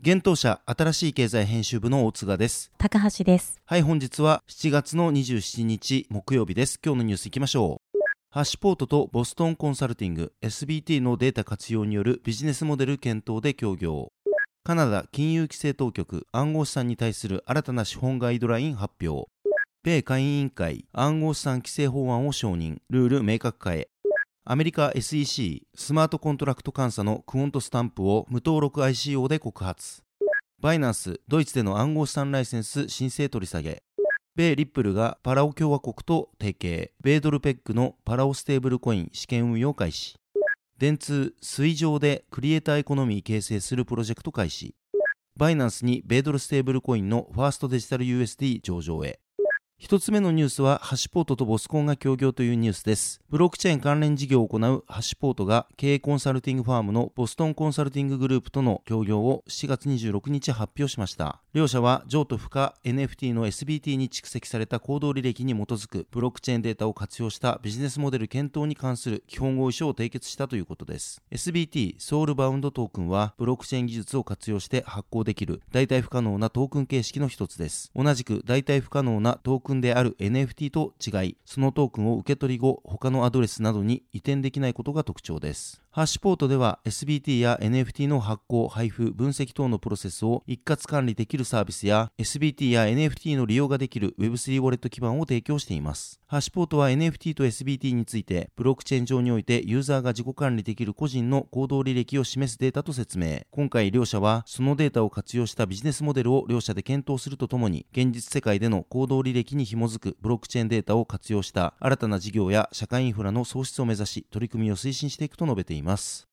現当社新しい経済編集部の大塚です。高橋です。はい本日は7月の27日木曜日です。今日のニュースいきましょう。ハッシュポートとボストンコンサルティング SBT のデータ活用によるビジネスモデル検討で協業。カナダ金融規制当局暗号資産に対する新たな資本ガイドライン発表。米下院委員会暗号資産規制法案を承認。ルール明確化へアメリカ SEC スマートコントラクト監査のクオントスタンプを無登録 ICO で告発バイナンスドイツでの暗号資産ライセンス申請取り下げ。米リップルがパラオ共和国と提携。米ドルペックのパラオステーブルコイン試験運用開始。電通水上でクリエイターエコノミー形成するプロジェクト開始。バイナンスに米ドルステーブルコインのファーストデジタル USD 上場へ。一つ目のニュースは、ハシポートとボスコンが協業というニュースです。ブロックチェーン関連事業を行うハシポートが経営コンサルティングファームのボストンコンサルティンググループとの協業を7月26日発表しました。両社は譲渡不可 NFT の SBT に蓄積された行動履歴に基づくブロックチェーンデータを活用したビジネスモデル検討に関する基本合意書を締結したということです。SBT ソウルバウンドトークンはブロックチェーン技術を活用して発行できる代替不可能なトークン形式の一つです。同じく代替不可能なトークンである NFT と違い、そのトークンを受け取り後、他のアドレスなどに移転できないことが特徴です。ハッシュポートでは SBT や NFT の発行、配布、分析等のプロセスを一括管理できるサービスや SBT や NFT の利用ができる Web3 ウォレット基盤を提供しています。ハッシュポートは NFT と SBT についてブロックチェーン上においてユーザーが自己管理できる個人の行動履歴を示すデータと説明。今回両社はそのデータを活用したビジネスモデルを両社で検討するとともに現実世界での行動履歴に紐づくブロックチェーンデータを活用した新たな事業や社会インフラの創出を目指し取り組みを推進していくと述べています。います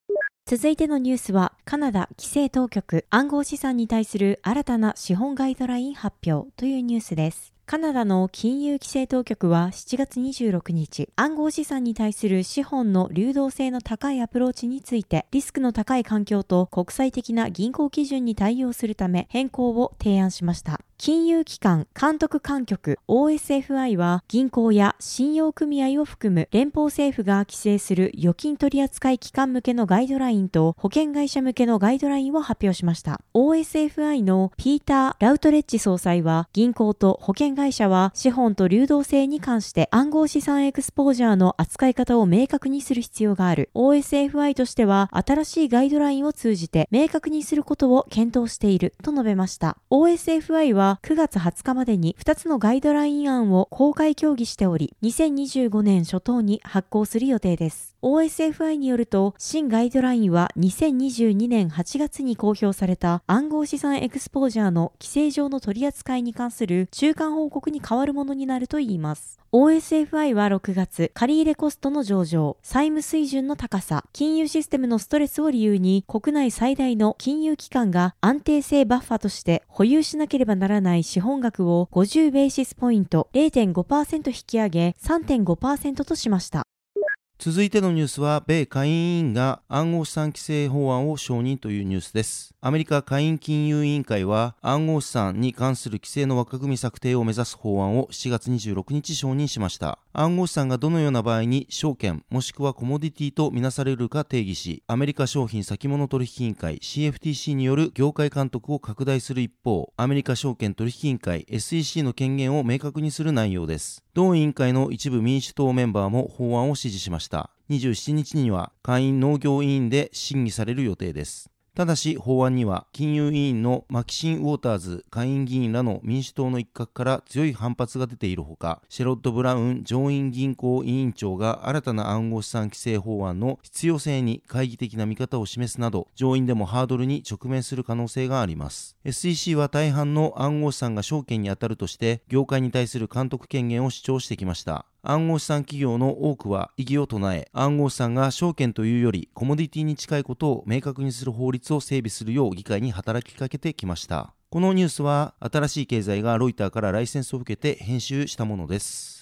続いてのニュースは、カナダ規制当局暗号資産に対する新たな資本ガイドライン発表というニュースです。カナダの金融規制当局は7月26日、暗号資産に対する資本の流動性の高いアプローチについて、リスクの高い環境と国際的な銀行基準に対応するため変更を提案しました。金融機関監督管局 OSFI は銀行や信用組合を含む連邦政府が規制する預金取扱機関向けのガイドラインと保険会社向けのガイドラインを発表しました。OSFI のピーター・ラウトレッジ総裁は銀行と保険会社は資本と流動性に関して暗号資産エクスポージャーの扱い方を明確にする必要がある。OSFI としては新しいガイドラインを通じて明確にすることを検討していると述べました。OSFI はは9月20日までに2つのガイドライン案を公開協議しており、2025年初頭に発行する予定です。OSFI によると、新ガイドラインは2022年8月に公表された暗号資産エクスポージャーの規制上の取り扱いに関する中間報告に変わるものになるといいます。OSFI は6月、借入コストの上昇、債務水準の高さ、金融システムのストレスを理由に国内最大の金融機関が安定性バッファとして保有しなければならない資本額を50ベーシスポイント0.5%引き上げ3.5%としました。続いてのニュースは、米下院委員が暗号資産規制法案を承認というニュースです。アメリカ下院金融委員会は暗号資産に関する規制の枠組み策定を目指す法案を7月26日承認しました。暗号資産がどのような場合に証券もしくはコモディティとみなされるか定義し、アメリカ商品先物取引委員会 CFTC による業界監督を拡大する一方、アメリカ証券取引委員会 SEC の権限を明確にする内容です。同委員会の一部民主党メンバーも法案を支持しました。27日には会員農業委員で審議される予定です。ただし法案には金融委員のマキシン・ウォーターズ下院議員らの民主党の一角から強い反発が出ているほかシェロッド・ブラウン上院銀行委員長が新たな暗号資産規制法案の必要性に懐疑的な見方を示すなど上院でもハードルに直面する可能性があります。SEC は大半の暗号資産が証券に当たるとして業界に対する監督権限を主張してきました。暗号資産企業の多くは異議を唱え、暗号資産が証券というよりコモディティに近いことを明確にする法律を整備するよう議会に働きかけてきました。このニュースは新しい経済がロイターからライセンスを受けて編集したものです。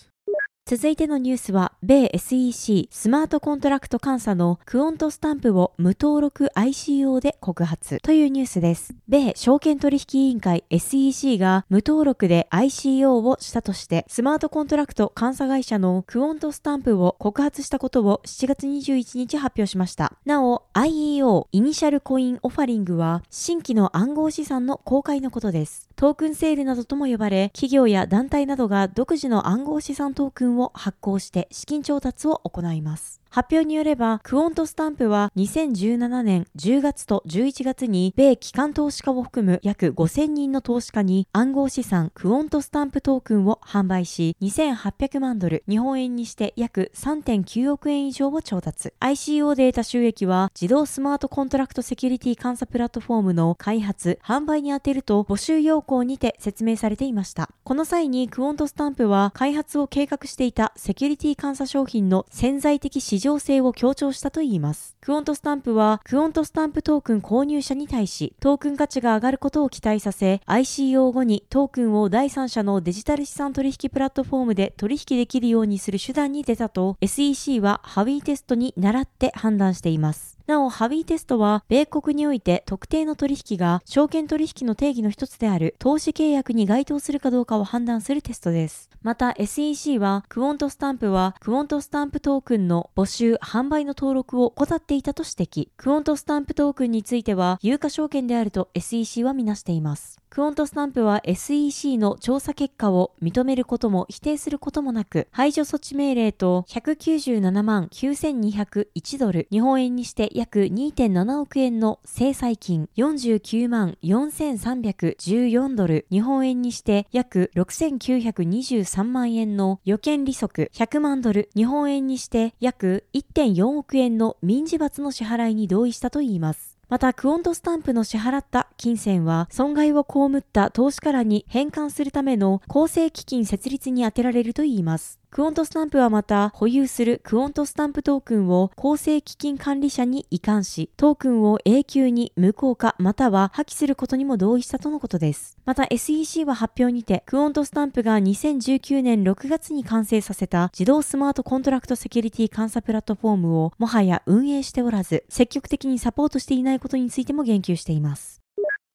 続いてのニュースは、米 SEC スマートコントラクト監査のクオントスタンプを無登録 ICO で告発というニュースです。米証券取引委員会 SEC が無登録で ICO をしたとして、スマートコントラクト監査会社のクオントスタンプを告発したことを7月21日発表しました。なお、IEO イニシャルコインオファリングは新規の暗号資産の公開のことです。トークンセールなどとも呼ばれ、企業や団体などが独自の暗号資産トークンを発行して資金調達を行います。発表によれば、クオントスタンプは2017年10月と11月に米機関投資家を含む約5000人の投資家に暗号資産クオントスタンプトークンを販売し、2800万ドル、日本円にして約3.9億円以上を調達。ICO データ収益は自動スマートコントラクトセキュリティ監査プラットフォームの開発、販売に充てると募集要項にて説明されていました。この際にクオントスタンプは開発を計画していたセキュリティ監査商品の潜在的市場性を強調したといいます。クオントスタンプは、クオントスタンプトークン購入者に対し、トークン価値が上がることを期待させ、ICO 後にトークンを第三者のデジタル資産取引プラットフォームで取引できるようにする手段に出たと、SEC はハウィーテストに倣って判断しています。なお、ハウィーテストは、米国において特定の取引が証券取引の定義の一つである投資契約に該当するかどうかを判断するテストです。また、SEC は、クオントスタンプは、クオントスタンプトークンの募集、販売の登録を怠っていたと指摘。クオントスタンプトークンについては、有価証券であると SEC はみなしています。クオントスタンプは SEC の調査結果を認めることも否定することもなく、排除措置命令と197万9201ドル、日本円にして約2.7億円の制裁金49万4314ドル、日本円にして約6923万円の予見利息100万ドル、日本円にして約1.4億円の民事罰の支払いに同意したといいます。また、クオントスタンプの支払った金銭は、損害を被った投資家らに返還するための公正基金設立に充てられるといいます。クオントスタンプはまた、保有するクオントスタンプトークンを公正基金管理者に移管し、トークンを永久に無効化または破棄することにも同意したとのことです。また SEC は発表にて、クオントスタンプが2019年6月に完成させた自動スマートコントラクトセキュリティ監査プラットフォームをもはや運営しておらず、積極的にサポートしていないことについても言及しています。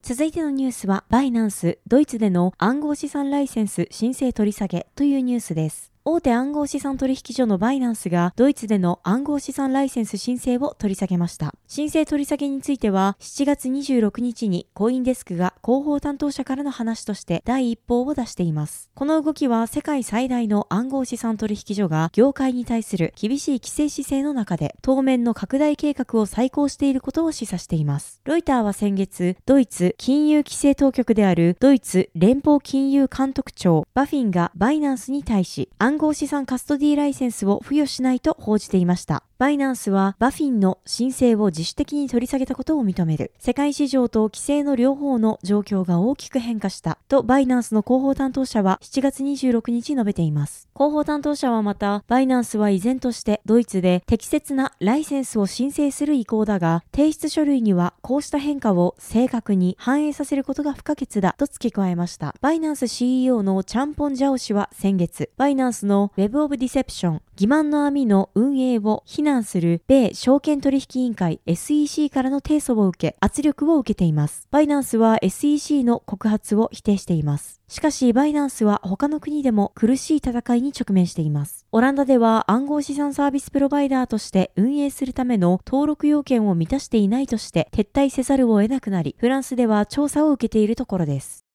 続いてのニュースは、バイナンス、ドイツでの暗号資産ライセンス申請取り下げというニュースです。大手暗号資産取引所のバイナンスがドイツでの暗号資産ライセンス申請を取り下げました。申請取り下げについては7月26日にコインデスクが広報担当者からの話として第一報を出しています。この動きは世界最大の暗号資産取引所が業界に対する厳しい規制姿勢の中で当面の拡大計画を再考していることを示唆しています。ロイターは先月、ドイツ金融規制当局であるドイツ連邦金融監督庁バフィンがバイナンスに対し暗号資産カストディライセンスを付与しないと報じていました。バイナンスはバフィンの申請を自主的に取り下げたことを認める。世界市場と規制の両方の状況が大きく変化したとバイナンスの広報担当者は7月26日述べています。広報担当者はまた、バイナンスは依然としてドイツで適切なライセンスを申請する意向だが、提出書類にはこうした変化を正確に反映させることが不可欠だと付け加えました。バイナンス CEO のチャンポン・ジャオ氏は先月、バイナンスの Web of Deception 欺瞞の網の運営を非難する米証券取引委員会 SEC からの提訴を受け、圧力を受けています。バイナンスは SEC の告発を否定しています。しかし、バイナンスは他の国でも苦しい戦いに直面しています。オランダでは暗号資産サービスプロバイダーとして運営するための登録要件を満たしていないとして撤退せざるを得なくなり、フランスでは調査を受けているところです。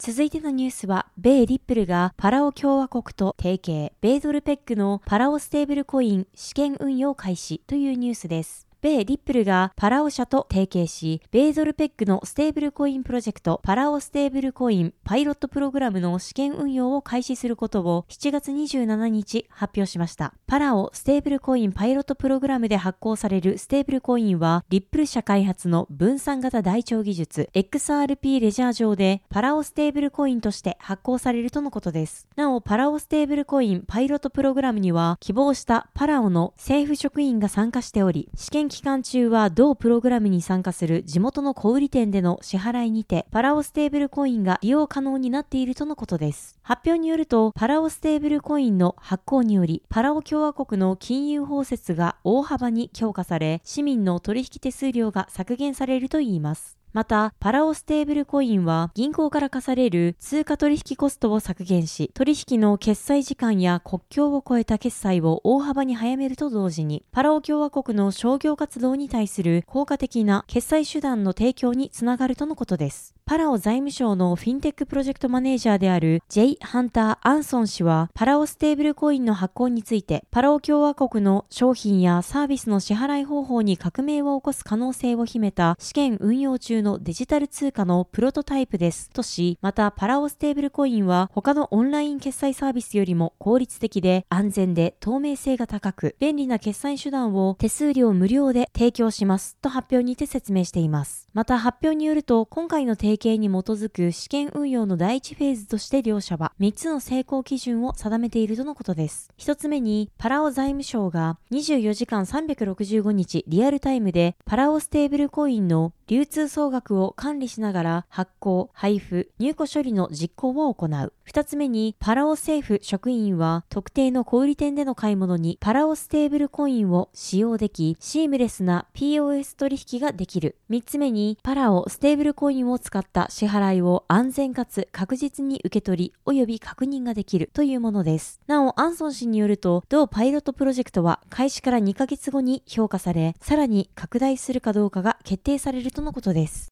続いてのニュースは、米リップルがパラオ共和国と提携、米ドルペックのパラオステーブルコイン試験運用開始というニュースです。米リップルがパラオ社と提携し、米ドルペックのステーブルコインプロジェクトパラオステーブルコインパイロットプログラムの試験運用を開始することを7月27日発表しました。パラオステーブルコインパイロットプログラムで発行されるステーブルコインは、リップル社開発の分散型台帳技術 XRP レジャー上でパラオステーブルコインとして発行されるとのことです。なお、パラオステーブルコインパイロットプログラムには、希望したパラオの政府職員が参加しており、試験期間中は同プログラムに参加する地元の小売店での支払いにて、パラオステーブルコインが利用可能になっているとのことです。発表によると、パラオステーブルコインの発行により、パラオ共和国の金融包摂が大幅に強化され、市民の取引手数料が削減されるといいます。また、パラオステーブルコインは銀行から課される通貨取引コストを削減し、取引の決済時間や国境を越えた決済を大幅に早めると同時に、パラオ共和国の商業活動に対する効果的な決済手段の提供につながるとのことです。パラオ財務省のフィンテックプロジェクトマネージャーである J. ハンター・アンソン氏は、パラオステーブルコインの発行について、パラオ共和国の商品やサービスの支払い方法に革命を起こす可能性を秘めた試験運用中ののデジタル通貨のプロトタイプです。とし、またパラオステーブルコインは他のオンライン決済サービスよりも効率的で安全で透明性が高く、便利な決済手段を手数料無料で提供しますと発表にて説明しています。また発表によると、今回の提携に基づく試験運用の第1フェーズとして両社は3つの成功基準を定めているとのことです。1つ目に、パラオ財務省が24時間365日リアルタイムでパラオステーブルコインの流通総額を管理しながら発行、配布、入庫処理の実行を行う。二つ目に、パラオ政府職員は特定の小売店での買い物にパラオステーブルコインを使用でき、シームレスな POS 取引ができる。三つ目に、パラオステーブルコインを使った支払いを安全かつ確実に受け取り、及び確認ができるというものです。なお、アンソン氏によると、同パイロットプロジェクトは開始から2ヶ月後に評価され、さらに拡大するかどうかが決定されるととのことです。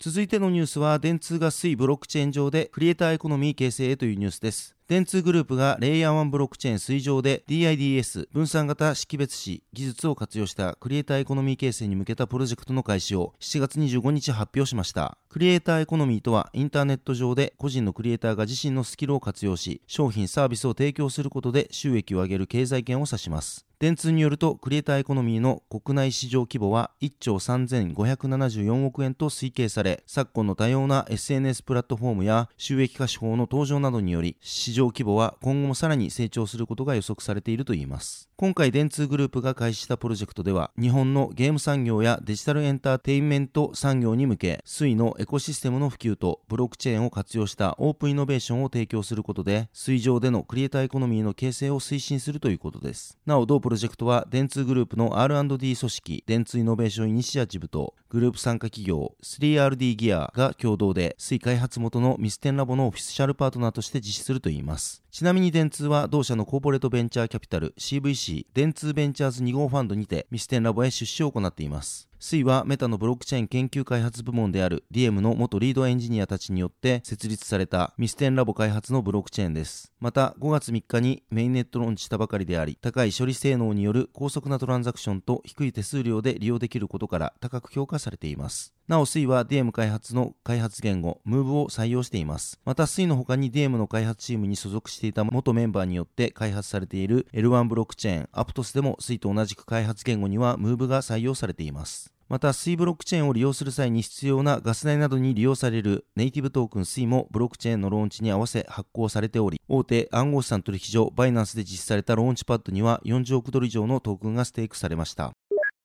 続いてのニュースは電通が水ブロックチェーン上でクリエイターエコノミー形成へというニュースです電通グループがレイヤー1ブロックチェーン水上で DIDS 分散型識別子技術を活用したクリエイターエコノミー形成に向けたプロジェクトの開始を7月25日発表しました。クリエイターエコノミーとはインターネット上で個人のクリエイターが自身のスキルを活用し商品サービスを提供することで収益を上げる経済圏を指します。電通によるとクリエイターエコノミーの国内市場規模は1兆3574億円と推計され昨今の多様な SNS プラットフォームや収益化手法の登場などにより市場規模は今後もさらに成長することが予測されているといいます。今回電通グループが開始したプロジェクトでは日本のゲーム産業やデジタルエンターテインメント産業に向け Sui のエコシステムの普及とブロックチェーンを活用したオープンイノベーションを提供することで Sui 上でのクリエイターエコノミーの形成を推進するということです。なお同プロジェクトは電通グループの R&D 組織電通イノベーションイニシアチブとグループ参加企業 3RD ギアが共同で Sui 開発元のミステンラボのオフィシャルパートナーとして実施するといいます。ちなみに電通は同社のコーポレートベンチャーキャピタル CVC 電通ベンチャーズ2号ファンドにてミステンラボへ出資を行っています。 Sui はメタのブロックチェーン研究開発部門である DM の元リードエンジニアたちによって設立されたミステンラボ開発のブロックチェーンです。また5月3日にメインネットローンチしたばかりであり、高い処理性能による高速なトランザクションと低い手数料で利用できることから高く評価されています。なお、水は DM 開発の開発言語、Move を採用しています。また、水の他に DM の開発チームに所属していた元メンバーによって開発されている L1 ブロックチェーン、Aptos でも水と同じく開発言語には Move が採用されています。また、水ブロックチェーンを利用する際に必要なガス代などに利用されるネイティブトークン水もブロックチェーンのローンチに合わせ発行されており、大手暗号資産取引所バイナンスで実施されたローンチパッドには40億ドル以上のトークンがステークされました。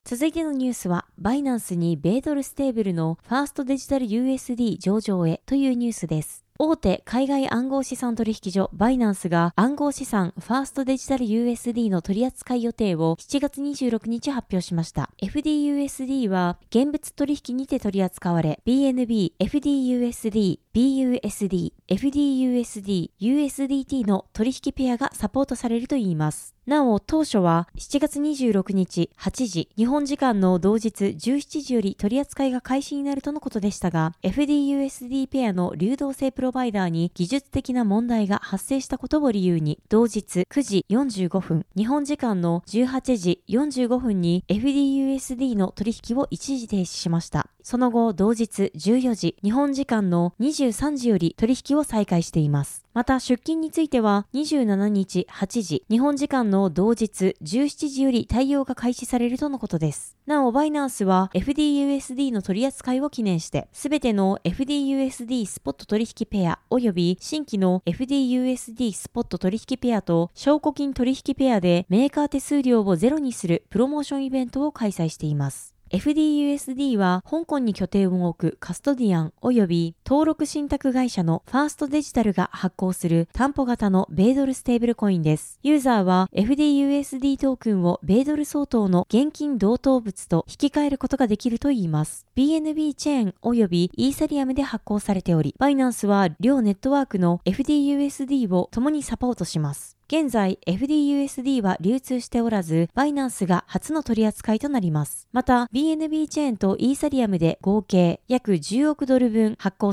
続いてのニュースは、バイナンスに米ドルステーブルのファーストデジタル USD 上場へというニュースです。大手海外暗号資産取引所バイナンスが暗号資産ファーストデジタル USD の取扱い予定を7月26日発表しました。FDUSD は現物取引にて取り扱われ BNB、FDUSD、BUSD、FDUSD、USDT の取引ペアがサポートされるといいます。なお、当初は7月26日8時、日本時間の同日17時より取り扱いが開始になるとのことでしたが、FDUSD ペアの流動性プロバイダーに技術的な問題が発生したことを理由に、同日9時45分、日本時間の18時45分に FDUSD の取引を一時停止しました。その後、同日14時、日本時間の23時より取引を再開しています。また出勤については27日8時、日本時間の同日17時より対応が開始されるとのことです。なお、バイナンスは FDUSD の取り扱いを記念して、すべての FDUSD スポット取引ペア及び新規の FDUSD スポット取引ペアと証拠金取引ペアでメーカー手数料をゼロにするプロモーションイベントを開催しています。FDUSD は香港に拠点を置くカストディアン及び登録信託会社のファーストデジタルが発行する担保型の米ドルステーブルコインです。ユーザーは FDUSD トークンを米ドル相当の現金同等物と引き換えることができるといいます。BNB チェーン及びイーサリアムで発行されており、バイナンスは両ネットワークの FDUSD を共にサポートします。現在 FDUSD は流通しておらず、バイナンスが初の取り扱いとなります。また、BNB チェーンとイーサリアムで合計約10億ドル分発行